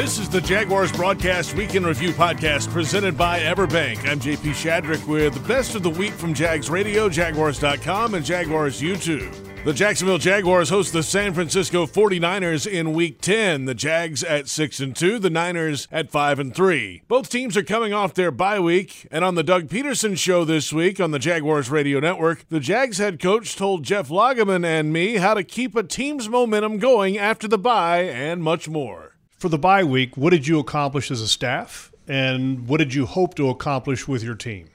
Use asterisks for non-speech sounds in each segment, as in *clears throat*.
This is the Jaguars Broadcast Week in Review Podcast presented by Everbank. I'm JP Shadrick with the best of the week from Jags Radio, Jaguars.com, and Jaguars YouTube. The Jacksonville Jaguars host the San Francisco 49ers in week 10. The Jags at 6 and 2, the Niners at 5 and 3. Both teams are coming off their bye week, and on the Doug Pederson show this week on the Jaguars Radio Network, the Jags head coach told Jeff Lageman and me how to keep a team's momentum going after the bye and much more for the bye week, what did you accomplish as a staff, and what did you hope to accomplish with your team?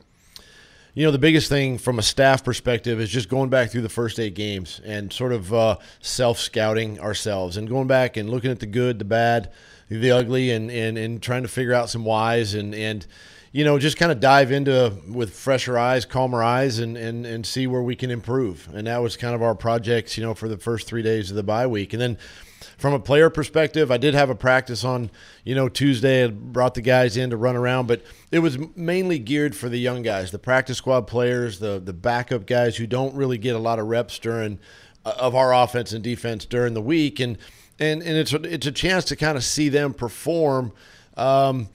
You know, the biggest thing from a staff perspective is just going back through the first eight games and sort of uh, self scouting ourselves and going back and looking at the good, the bad, the ugly, and, and, and trying to figure out some whys and, and you know, just kind of dive into with fresher eyes, calmer eyes, and, and, and see where we can improve. And that was kind of our projects, you know, for the first three days of the bye week. And then from a player perspective, I did have a practice on, you know, Tuesday. I brought the guys in to run around, but it was mainly geared for the young guys, the practice squad players, the the backup guys who don't really get a lot of reps during uh, of our offense and defense during the week, and and and it's a, it's a chance to kind of see them perform. Um,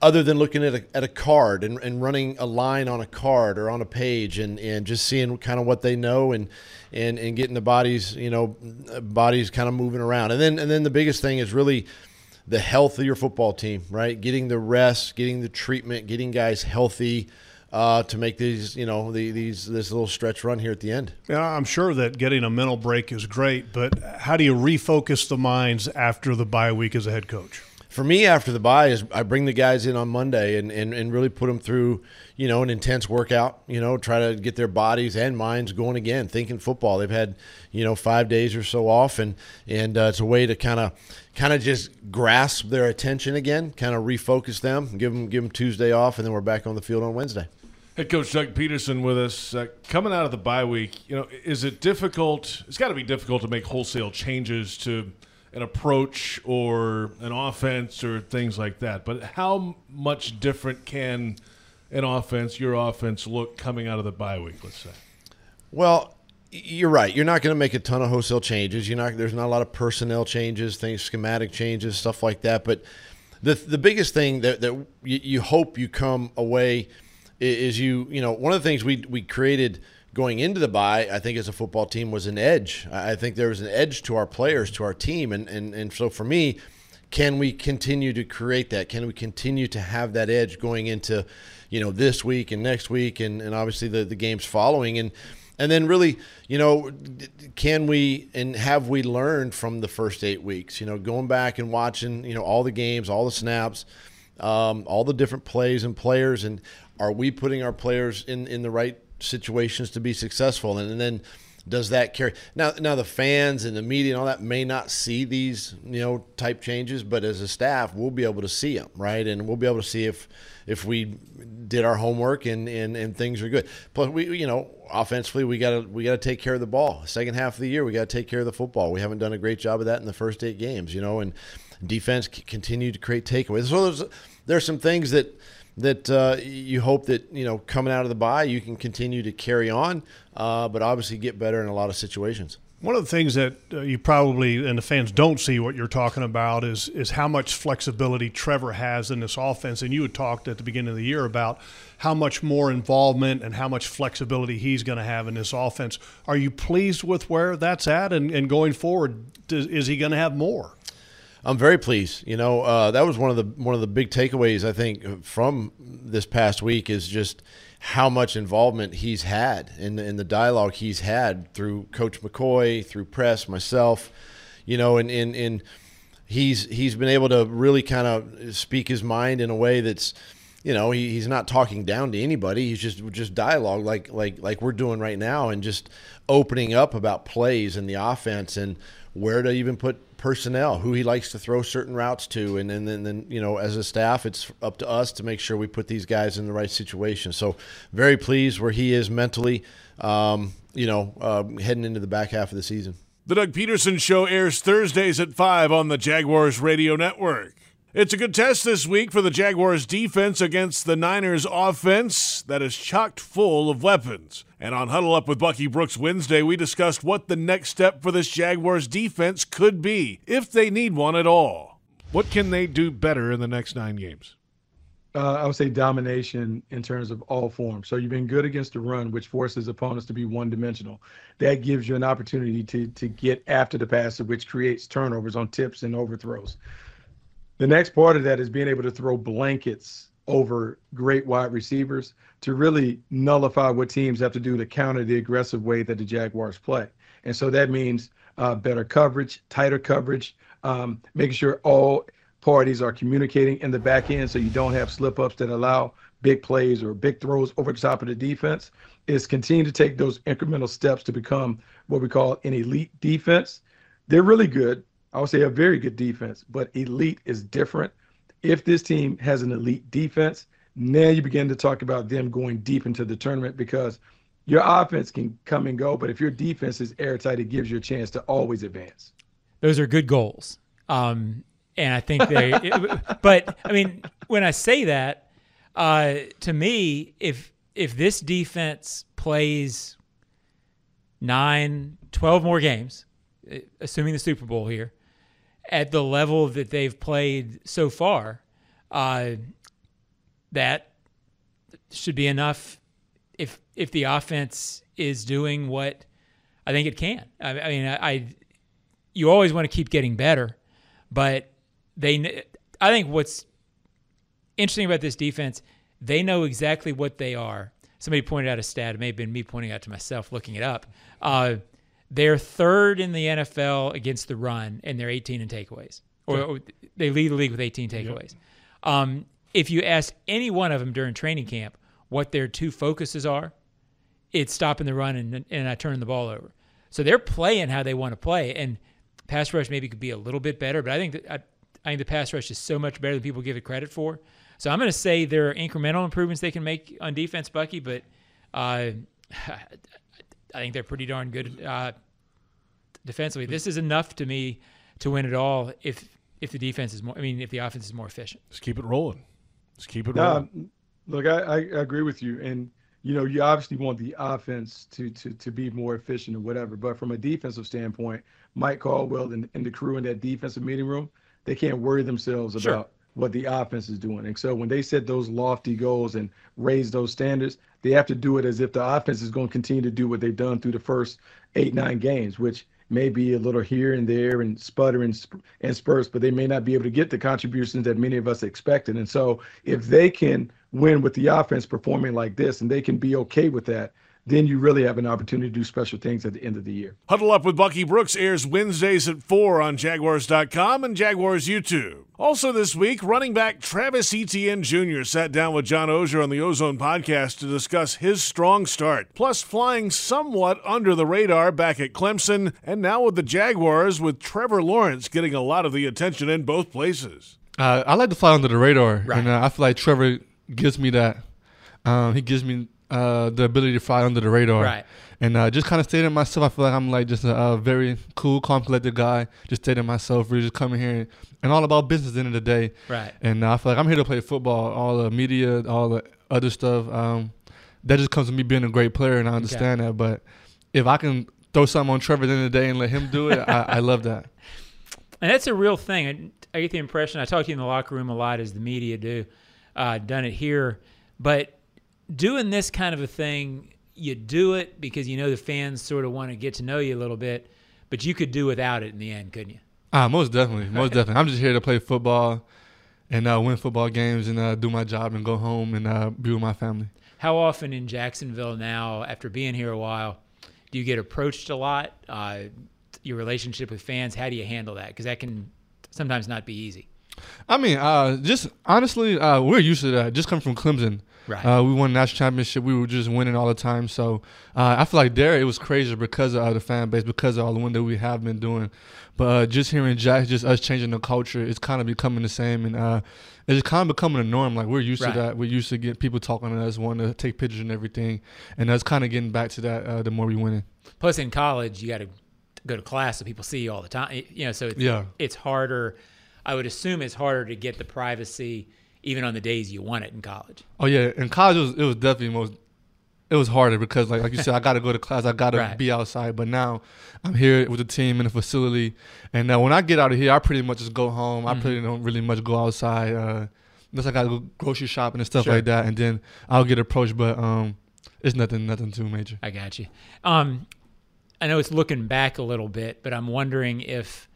other than looking at a, at a card and, and running a line on a card or on a page and, and just seeing kind of what they know and, and, and getting the bodies, you know, bodies kind of moving around. And then, and then the biggest thing is really the health of your football team, right? Getting the rest, getting the treatment, getting guys healthy, uh, to make these, you know, the, these this little stretch run here at the end. Yeah, I'm sure that getting a mental break is great, but how do you refocus the minds after the bye week as a head coach? For me after the bye is I bring the guys in on Monday and, and, and really put them through, you know, an intense workout, you know, try to get their bodies and minds going again, thinking football. They've had, you know, five days or so off and, and uh, it's a way to kind of kind of just grasp their attention again, kind of refocus them, give them give them Tuesday off, and then we're back on the field on Wednesday. Head coach Doug Pederson with us. Uh, coming out of the bye week, you know, is it difficult? It's got to be difficult to make wholesale changes to – an approach or an offense or things like that. But how much different can an offense, your offense, look coming out of the bye week? Let's say. Well, you're right. You're not going to make a ton of wholesale changes. You're not. There's not a lot of personnel changes, things, schematic changes, stuff like that. But the the biggest thing that that you, you hope you come away is you you know one of the things we we created going into the bye, I think as a football team was an edge. I think there was an edge to our players, to our team, and and and so for me, can we continue to create that? Can we continue to have that edge going into, you know, this week and next week, and and obviously the the games following, and and then really, you know, can we and have we learned from the first eight weeks? You know, going back and watching, you know, all the games, all the snaps. Um, all the different plays and players, and are we putting our players in, in the right situations to be successful. And, and then does that carry now now the fans and the media and all that may not see these you know type changes but as a staff we'll be able to see them right? And we'll be able to see if if we did our homework and and, and things are good. Plus we you know offensively we got to we got to take care of the ball. Second half of the year we got to take care of the football. We haven't done a great job of that in the first eight games you know and defense continue to create takeaways. So there's there's some things that that uh, you hope that you know coming out of the bye you can continue to carry on, uh, but obviously get better in a lot of situations. One of the things that uh, you probably and the fans don't see what you're talking about is is how much flexibility Trevor has in this offense. And you had talked at the beginning of the year about how much more involvement and how much flexibility he's going to have in this offense. Are you pleased with where that's at? And, and going forward, does, is he going to have more? I'm very pleased. You know, uh, that was one of the one of the big takeaways I think from this past week is just how much involvement he's had in the, in the dialogue he's had through Coach McCoy, through Press, myself, you know, and in in he's he's been able to really kind of speak his mind in a way that's you know he, he's not talking down to anybody he's just just dialogue like like like we're doing right now and just opening up about plays and the offense and where to even put personnel, who he likes to throw certain routes to, and, and then, then you know as a staff, it's up to us to make sure we put these guys in the right situation. So very pleased where he is mentally, um, you know, uh, heading into the back half of the season. The Doug Pederson Show airs Thursdays at five on the Jaguars Radio Network. It's a good test this week for the Jaguars defense against the Niners offense that is chocked full of weapons. And on Huddle Up with Bucky Brooks Wednesday, we discussed what the next step for this Jaguars defense could be, if they need one at all. What can they do better in the next nine games? Uh, I would say domination in terms of all forms. So you've been good against the run, which forces opponents to be one dimensional. That gives you an opportunity to to get after the passer, which creates turnovers on tips and overthrows. The next part of that is being able to throw blankets over great wide receivers to really nullify what teams have to do to counter the aggressive way that the Jaguars play. And so that means uh, better coverage, tighter coverage, um, making sure all parties are communicating in the back end so you don't have slip ups that allow big plays or big throws over the top of the defense. Is continue to take those incremental steps to become what we call an elite defense. They're really good. I would say a very good defense, but elite is different. If this team has an elite defense, now you begin to talk about them going deep into the tournament because your offense can come and go, but if your defense is airtight, it gives you a chance to always advance. Those are good goals. Um, and I think they, it, but I mean, when I say that, uh, to me, if if this defense plays nine, 12 more games, assuming the Super Bowl here, at the level that they've played so far, uh, that should be enough. If if the offense is doing what I think it can, I, I mean, I, I you always want to keep getting better, but they, I think what's interesting about this defense, they know exactly what they are. Somebody pointed out a stat. It may have been me pointing out to myself, looking it up. Uh, they're third in the NFL against the run, and they're 18 in takeaways, or, or they lead the league with 18 takeaways. Yep. Um, if you ask any one of them during training camp what their two focuses are, it's stopping the run and and I turn the ball over. So they're playing how they want to play, and pass rush maybe could be a little bit better, but I think that I, I think the pass rush is so much better than people give it credit for. So I'm going to say there are incremental improvements they can make on defense, Bucky, but uh, *sighs* I think they're pretty darn good uh, defensively. This is enough to me to win it all if if the defense is more. I mean, if the offense is more efficient. Just keep it rolling. Just keep it rolling. Um, look, I, I agree with you, and you know, you obviously want the offense to to to be more efficient or whatever. But from a defensive standpoint, Mike Caldwell and, and the crew in that defensive meeting room, they can't worry themselves sure. about what the offense is doing. And so when they set those lofty goals and raise those standards, they have to do it as if the offense is going to continue to do what they've done through the first eight, nine games, which may be a little here and there and sputter and, and spurts, but they may not be able to get the contributions that many of us expected. And so if they can win with the offense performing like this and they can be okay with that, then you really have an opportunity to do special things at the end of the year. Huddle Up with Bucky Brooks airs Wednesdays at 4 on Jaguars.com and Jaguars YouTube. Also this week, running back Travis Etienne Jr. sat down with John Oehser on the Ozone podcast to discuss his strong start, plus flying somewhat under the radar back at Clemson, and now with the Jaguars with Trevor Lawrence getting a lot of the attention in both places. Uh, I like to fly under the radar, right. and uh, I feel like Trevor gives me that. Um, he gives me uh, the ability to fly under the radar. Right. And uh, just kind of stay to myself. I feel like I'm like just a, very cool, calm, collected guy. Just stay to myself. Really just coming here and, and, all about business at the end of the day. Right. And uh, I feel like I'm here to play football. All the media, all the other stuff. Um, that just comes to me being a great player, and I understand okay. that. But if I can throw something on Trevor at the end of the day and let him do it. I, I love that. *laughs* And that's a real thing. I, I get the impression I talk to you in the locker room a lot, as the media do. Uh, done it here, but doing this kind of a thing, you do it because you know the fans sort of want to get to know you a little bit, but you could do without it in the end, couldn't you? Ah, most definitely, most definitely. I'm just here to play football and uh, win football games and uh, do my job and go home and uh, be with my family. How often in Jacksonville now, after being here a while, do you get approached a lot? Uh, your relationship with fans, how do you handle that? Because that can sometimes not be easy. I mean, uh, just honestly, uh, we're used to that. Just come from Clemson. Right. Uh, we won national championship. We were just winning all the time. So uh, I feel like there it was crazy because of uh, the fan base, because of all the win that we have been doing. But uh, just hearing Jack, just us changing the culture, it's kind of becoming the same, and uh, it's kind of becoming a norm. Like we're used Right. to that. We're used to get people talking to us, wanting to take pictures and everything, and us kind of getting back to that. Uh, the more we winning. Plus, in college, you got to go to class so people see you all the time. You know, so it's, Yeah. it's harder. I would assume it's harder to get the privacy even on the days you want it in college. Oh yeah, in college it was, it was definitely most. It was harder because, like like you said, I got to go to class, I got to Right. be outside. But now I'm here with the team in the facility, and now when I get out of here, I pretty much just go home. I Mm-hmm. pretty don't really much go outside. Uh, unless I got to go grocery shopping and stuff Sure. like that, and then I'll get approached. But um, it's nothing, nothing too major. I got you. Um, I know it's looking back a little bit, but I'm wondering if,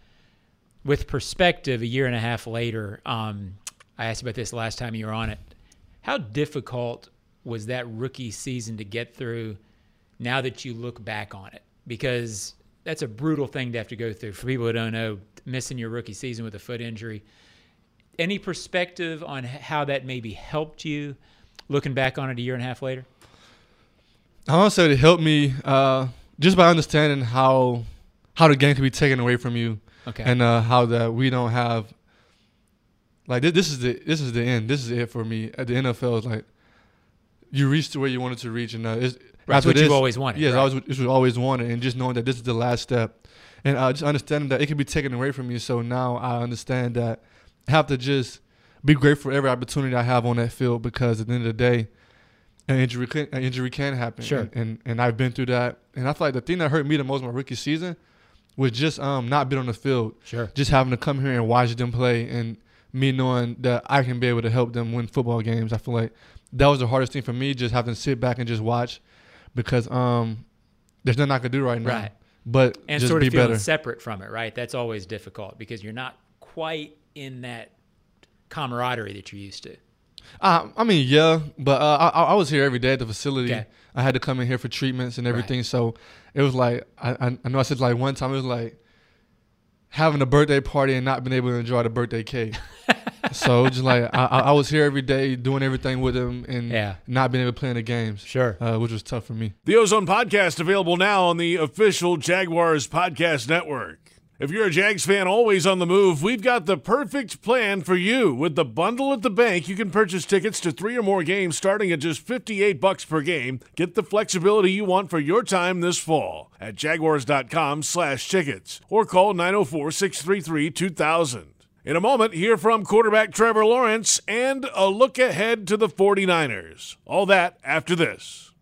with perspective, a year and a half later, um, I asked about this last time you were on it. How difficult was that rookie season to get through now that you look back on it? Because that's a brutal thing to have to go through. For people who don't know, missing your rookie season with a foot injury. Any perspective on how that maybe helped you looking back on it a year and a half later? I want to say it helped me uh, just by understanding how how the game can be taken away from you, Okay. and uh, how that we don't have like this, this is the this is the end. This is it for me at the NFL. Is like you reached to where you wanted to reach, and uh, it's Right, it's after what you've always wanted, Yeah, it's right. always it's what you always wanted, and just knowing that this is the last step, and uh, just understanding that it can be taken away from you. So now I understand that I have to just be grateful for every opportunity I have on that field because at the end of the day, an injury can, an injury can happen. Sure. And, and and I've been through that. And I feel like the thing that hurt me the most my rookie season was just um not being on the field. Sure. Just having to come here and watch them play and me knowing that I can be able to help them win football games. I feel like that was the hardest thing for me, just having to sit back and just watch because um there's nothing I could do right now. Right. But and just sort be of feeling better. separate from it, right? That's always difficult because you're not quite in that camaraderie that you're used to. Uh, I mean, yeah, but uh, I, I was here every day at the facility. Okay. I had to come in here for treatments and everything, so it was like I, I, I know I said like one time it was like having a birthday party and not being able to enjoy the birthday cake. *laughs* so just like I, I I was here every day doing everything with him and Yeah. not being able to play in the games. Sure. uh, which was tough for me. The Ozone Podcast available now on the official Jaguars Podcast Network. If you're a Jags fan always on the move, we've got the perfect plan for you. With the bundle at the bank, you can purchase tickets to three or more games starting at just 58 bucks per game. Get the flexibility you want for your time this fall at jaguars.com slash tickets or call 904-633-2000. In a moment, hear from quarterback Trevor Lawrence and a look ahead to the 49ers. All that after this.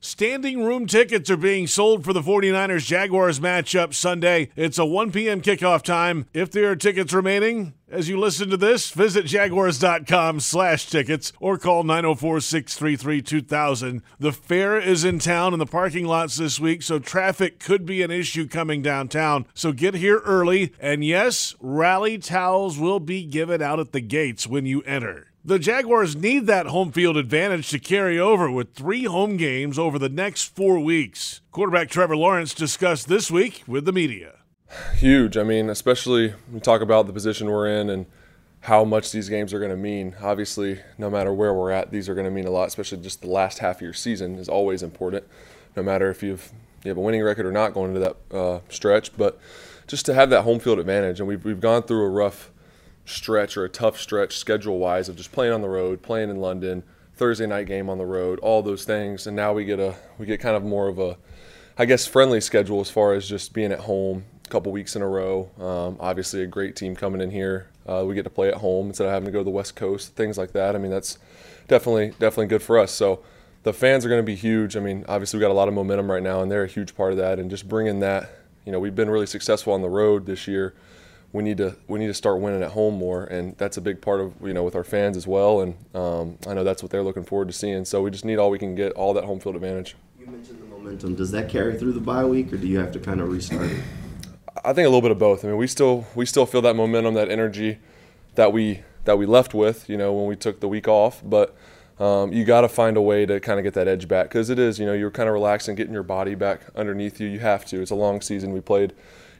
Standing room tickets are being sold for the 49ers Jaguars matchup Sunday. It's a 1 p.m. kickoff time. If there are tickets remaining, as you listen to this, visit jaguars.com slash tickets or call 904-633-2000. The fair is in town in the parking lots this week, so traffic could be an issue coming downtown. So get here early. And yes, rally towels will be given out at the gates when you enter. The Jaguars need that home field advantage to carry over with three home games over the next four weeks. Quarterback Trevor Lawrence discussed this week with the media. Huge. I mean, especially we talk about the position we're in and how much these games are going to mean. Obviously, no matter where we're at, these are going to mean a lot, especially just the last half of your season is always important, no matter if you've, you have a winning record or not going into that uh, stretch. But just to have that home field advantage, and we've, we've gone through a rough stretch or a tough stretch schedule wise of just playing on the road, playing in London, Thursday night game on the road, all those things, and now we get a we get kind of more of a, I guess, friendly schedule as far as just being at home a couple weeks in a row. Um, obviously, a great team coming in here. Uh, we get to play at home instead of having to go to the West Coast, things like that. I mean, that's definitely definitely good for us. So the fans are going to be huge. I mean, obviously we got a lot of momentum right now, and they're a huge part of that. And just bringing that, you know, we've been really successful on the road this year we need to we need to start winning at home more, and that's a big part of you know with our fans as well. And um, I know that's what they're looking forward to seeing. So we just need all we can get, all that home field advantage. You mentioned the momentum. Does that carry through the bye week, or do you have to kind of restart it? I think a little bit of both. I mean, we still we still feel that momentum, that energy that we that we left with, you know, when we took the week off, but. Um, you got to find a way to kind of get that edge back because it is, you know, you're kind of relaxing, getting your body back underneath you. You have to. It's a long season. We played,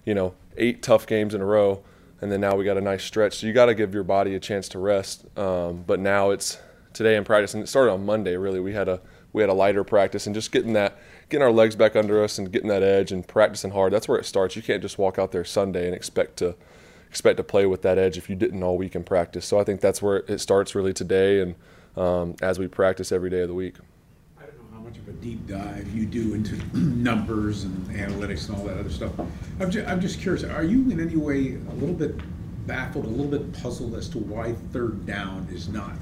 you know, eight tough games in a row, and then now we got a nice stretch. So you got to give your body a chance to rest. Um, but now it's today in practice, and it started on Monday. Really, we had a we had a lighter practice, and just getting that getting our legs back under us and getting that edge and practicing hard. That's where it starts. You can't just walk out there Sunday and expect to expect to play with that edge if you didn't all week in practice. So I think that's where it starts really today, and um, as we practice every day of the week a deep dive you do into *clears throat* numbers and analytics and all that other stuff. I'm just, I'm just curious, are you in any way a little bit baffled, a little bit puzzled as to why third down is not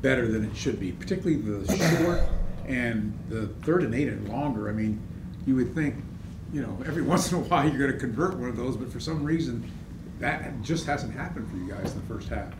better than it should be, particularly the short and the third and eight and longer? I mean, you would think, you know, every *laughs* once in a while you're going to convert one of those, but for some reason that just hasn't happened for you guys in the first half.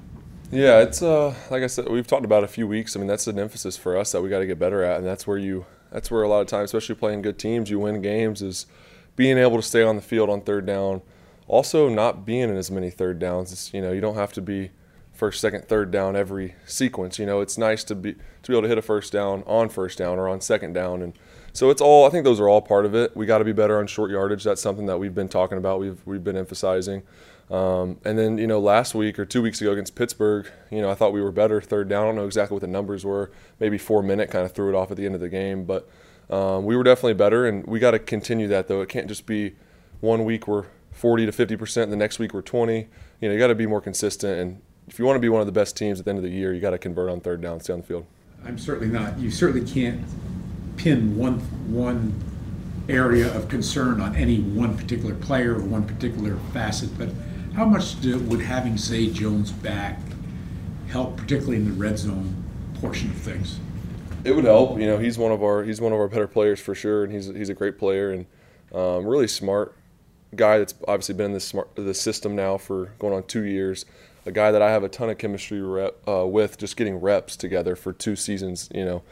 Yeah, it's uh, like I said, we've talked about a few weeks. I mean, that's an emphasis for us that we got to get better at, and that's where you, that's where a lot of times, especially playing good teams, you win games is being able to stay on the field on third down. Also, not being in as many third downs. It's, you know, you don't have to be first, second, third down every sequence. You know, it's nice to be to be able to hit a first down on first down or on second down, and so it's all. I think those are all part of it. We got to be better on short yardage. That's something that we've been talking about. We've we've been emphasizing. Um, and then, you know, last week or two weeks ago against Pittsburgh, you know, I thought we were better third down. I don't know exactly what the numbers were. Maybe four minute kind of threw it off at the end of the game. But um, we were definitely better, and we got to continue that, though. It can't just be one week we're 40 to 50%, and the next week we're 20. You know, you got to be more consistent. And if you want to be one of the best teams at the end of the year, you got to convert on third down, stay on the field. I'm certainly not. You certainly can't pin one one area of concern on any one particular player or one particular facet, but how much do, would having Zay Jones back help, particularly in the red zone portion of things? It would help. You know, he's one of our he's one of our better players for sure, and he's he's a great player and um, really smart guy that's obviously been in this smart this system now for going on two years. A guy that I have a ton of chemistry rep, uh, with, just getting reps together for two seasons. You know,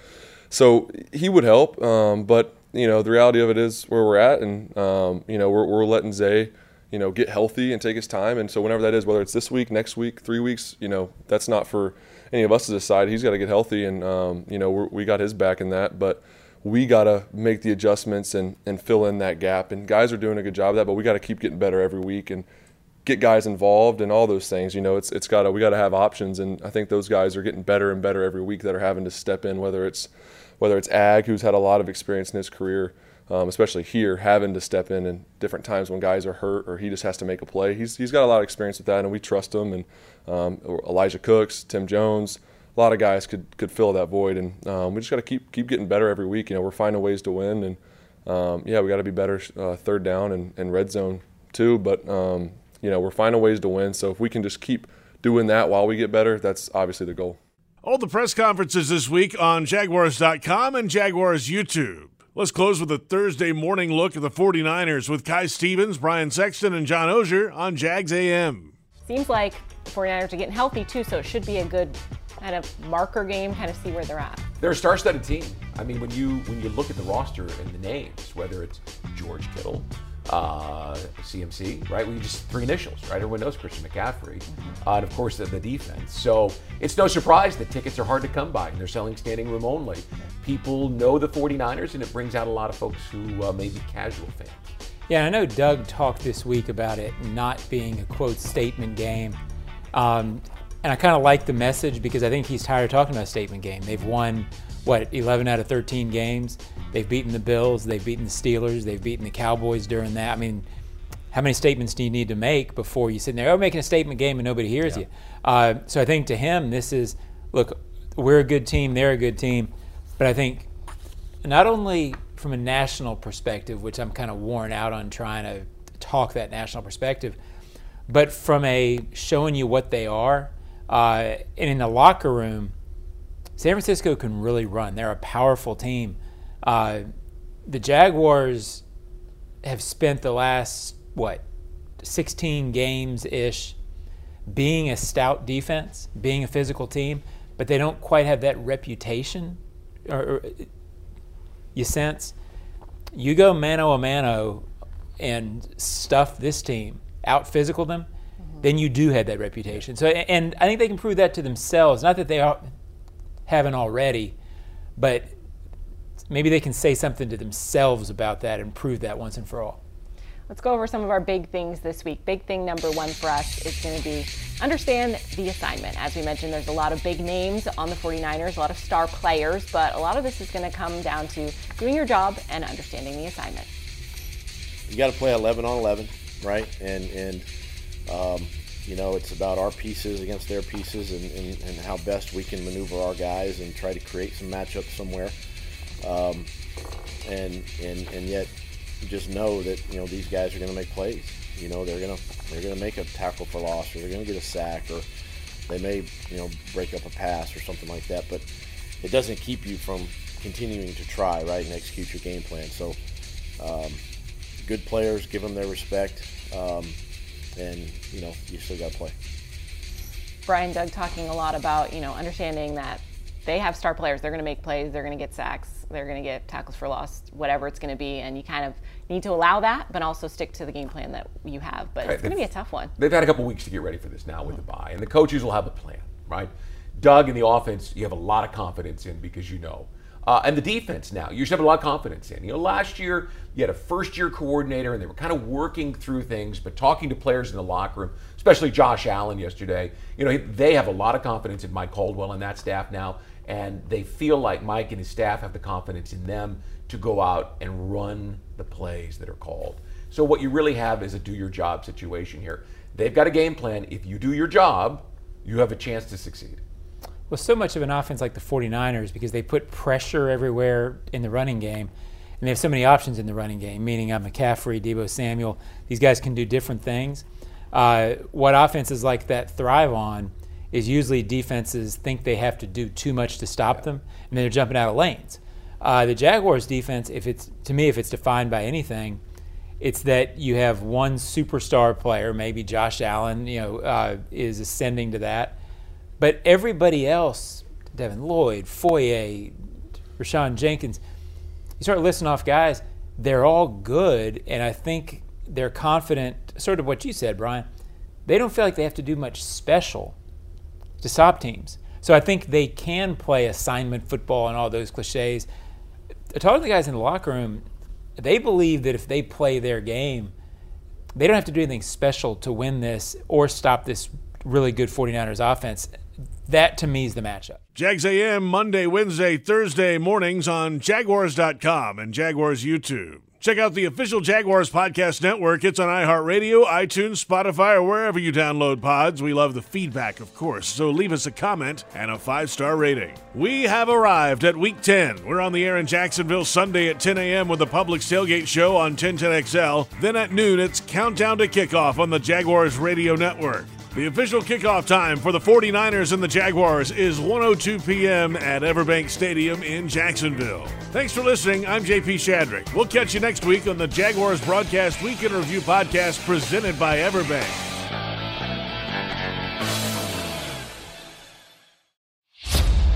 so he would help. Um, but you know, the reality of it is where we're at, and um, you know, we're, we're letting Zay you know, get healthy and take his time. And so whenever that is, whether it's this week, next week, three weeks, you know, that's not for any of us to decide. He's got to get healthy, and um, you know, we got his back in that, but we got to make the adjustments and, and fill in that gap. And guys are doing a good job of that, but we got to keep getting better every week and get guys involved and all those things. You know, it's it's got to we got to have options, and I think those guys are getting better and better every week that are having to step in. Whether it's whether it's Ag, who's had a lot of experience in his career um, especially here, having to step in in different times when guys are hurt or he just has to make a play. He's, he's got a lot of experience with that, and we trust him. And um, Elijah Cooks, Tim Jones, a lot of guys could, could fill that void. And um, we just got to keep keep getting better every week. You know, we're finding ways to win, and um, yeah, we got to be better uh, third down and, and red zone too. But um, you know, we're finding ways to win. So if we can just keep doing that while we get better, that's obviously the goal. All the press conferences this week on Jaguars.com and Jaguars YouTube. Let's close with a Thursday morning look at the 49ers with Kai Stevens, Brian Sexton, and John Oehser on Jags AM. Seems like the 49ers are getting healthy too, so it should be a good kind of marker game, kind of see where they're at. They're a star-studded team. I mean, when you when you look at the roster and the names, whether it's George Kittle, uh, CMC, right? We just three initials, right? Everyone knows Christian McCaffrey, uh, and of course the, the, defense. So it's no surprise that tickets are hard to come by, and they're selling standing room only. People know the 49ers, and it brings out a lot of folks who uh, may be casual fans. Yeah, I know Doug talked this week about it not being a quote statement game. Um, and I kind of like the message because I think he's tired of talking about a statement game. They've won, what, 11 out of 13 games? They've beaten the Bills, they've beaten the Steelers, they've beaten the Cowboys during that. I mean, how many statements do you need to make before you sit there, oh, making a statement game and nobody hears yeah. you? Uh, so I think to him, this is look, we're a good team, they're a good team. But I think not only from a national perspective, which I'm kind of worn out on trying to talk that national perspective, but from a showing you what they are. Uh, and in the locker room, San Francisco can really run. They're a powerful team. Uh, the Jaguars have spent the last, what, 16 games ish being a stout defense, being a physical team, but they don't quite have that reputation. Or, or you sense you go mano a mano and stuff this team, out physical them, mm-hmm. then you do have that reputation. So, and I think they can prove that to themselves. Not that they haven't already, but maybe they can say something to themselves about that and prove that once and for all. Let's go over some of our big things this week. Big thing number one for us is going to be understand the assignment. As we mentioned, there's a lot of big names on the 49ers, a lot of star players, but a lot of this is going to come down to doing your job and understanding the assignment. You got to play 11 on 11, right? And and um, you know it's about our pieces against their pieces and, and, and how best we can maneuver our guys and try to create some matchups somewhere. Um, and and and yet just know that you know these guys are going to make plays. You know they're gonna they're gonna make a tackle for loss, or they're gonna get a sack, or they may you know break up a pass or something like that. But it doesn't keep you from continuing to try right and execute your game plan. So um, good players, give them their respect, um, and you know you still got to play. Brian Doug talking a lot about you know understanding that they have star players. They're going to make plays. They're going to get sacks. They're going to get tackles for loss, whatever it's going to be. And you kind of need to allow that, but also stick to the game plan that you have. But right, it's going to be a tough one. They've had a couple weeks to get ready for this now with the bye, and the coaches will have a plan, right? Doug in the offense, you have a lot of confidence in because you know. Uh, and the defense now, you should have a lot of confidence in. You know, last year you had a first-year coordinator, and they were kind of working through things, but talking to players in the locker room, especially Josh Allen yesterday. You know, they have a lot of confidence in Mike Caldwell and that staff now and they feel like Mike and his staff have the confidence in them to go out and run the plays that are called. So what you really have is a do your job situation here. They've got a game plan. If you do your job, you have a chance to succeed. Well, so much of an offense like the 49ers because they put pressure everywhere in the running game. And they have so many options in the running game, meaning uh, McCaffrey, Deebo Samuel. These guys can do different things. Uh, what offenses like that thrive on is usually defenses think they have to do too much to stop them, and they're jumping out of lanes. Uh, the Jaguars' defense, if it's to me, if it's defined by anything, it's that you have one superstar player, maybe Josh Allen, you know, uh, is ascending to that, but everybody else, Devin Lloyd, Foye, Rayshawn Jenkins, you start listing off guys, they're all good, and I think they're confident. Sort of what you said, Brian. They don't feel like they have to do much special to stop teams. So I think they can play assignment football and all those cliches. Talking to the guys in the locker room, they believe that if they play their game, they don't have to do anything special to win this or stop this really good 49ers offense. That to me is the matchup. Jags AM Monday, Wednesday, Thursday mornings on Jaguars.com and Jaguars YouTube. Check out the official Jaguars Podcast Network. It's on iHeartRadio, iTunes, Spotify, or wherever you download pods. We love the feedback, of course, so leave us a comment and a five star rating. We have arrived at week 10. We're on the air in Jacksonville Sunday at 10 a.m. with the Public Tailgate Show on 1010XL. Then at noon, it's Countdown to Kickoff on the Jaguars Radio Network. The official kickoff time for the 49ers and the Jaguars is 1:02 p.m. at Everbank Stadium in Jacksonville. Thanks for listening. I'm JP Shadrick. We'll catch you next week on the Jaguars Broadcast Week in Review podcast presented by Everbank.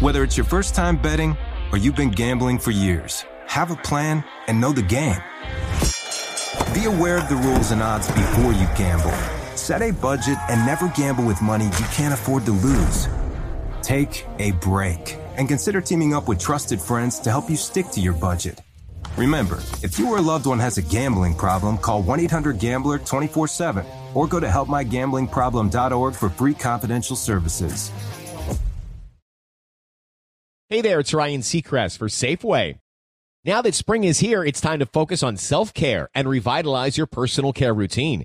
Whether it's your first time betting or you've been gambling for years, have a plan and know the game. Be aware of the rules and odds before you gamble. Set a budget and never gamble with money you can't afford to lose. Take a break and consider teaming up with trusted friends to help you stick to your budget. Remember, if you or a loved one has a gambling problem, call 1 800 Gambler 24 7 or go to helpmygamblingproblem.org for free confidential services. Hey there, it's Ryan Seacrest for Safeway. Now that spring is here, it's time to focus on self care and revitalize your personal care routine.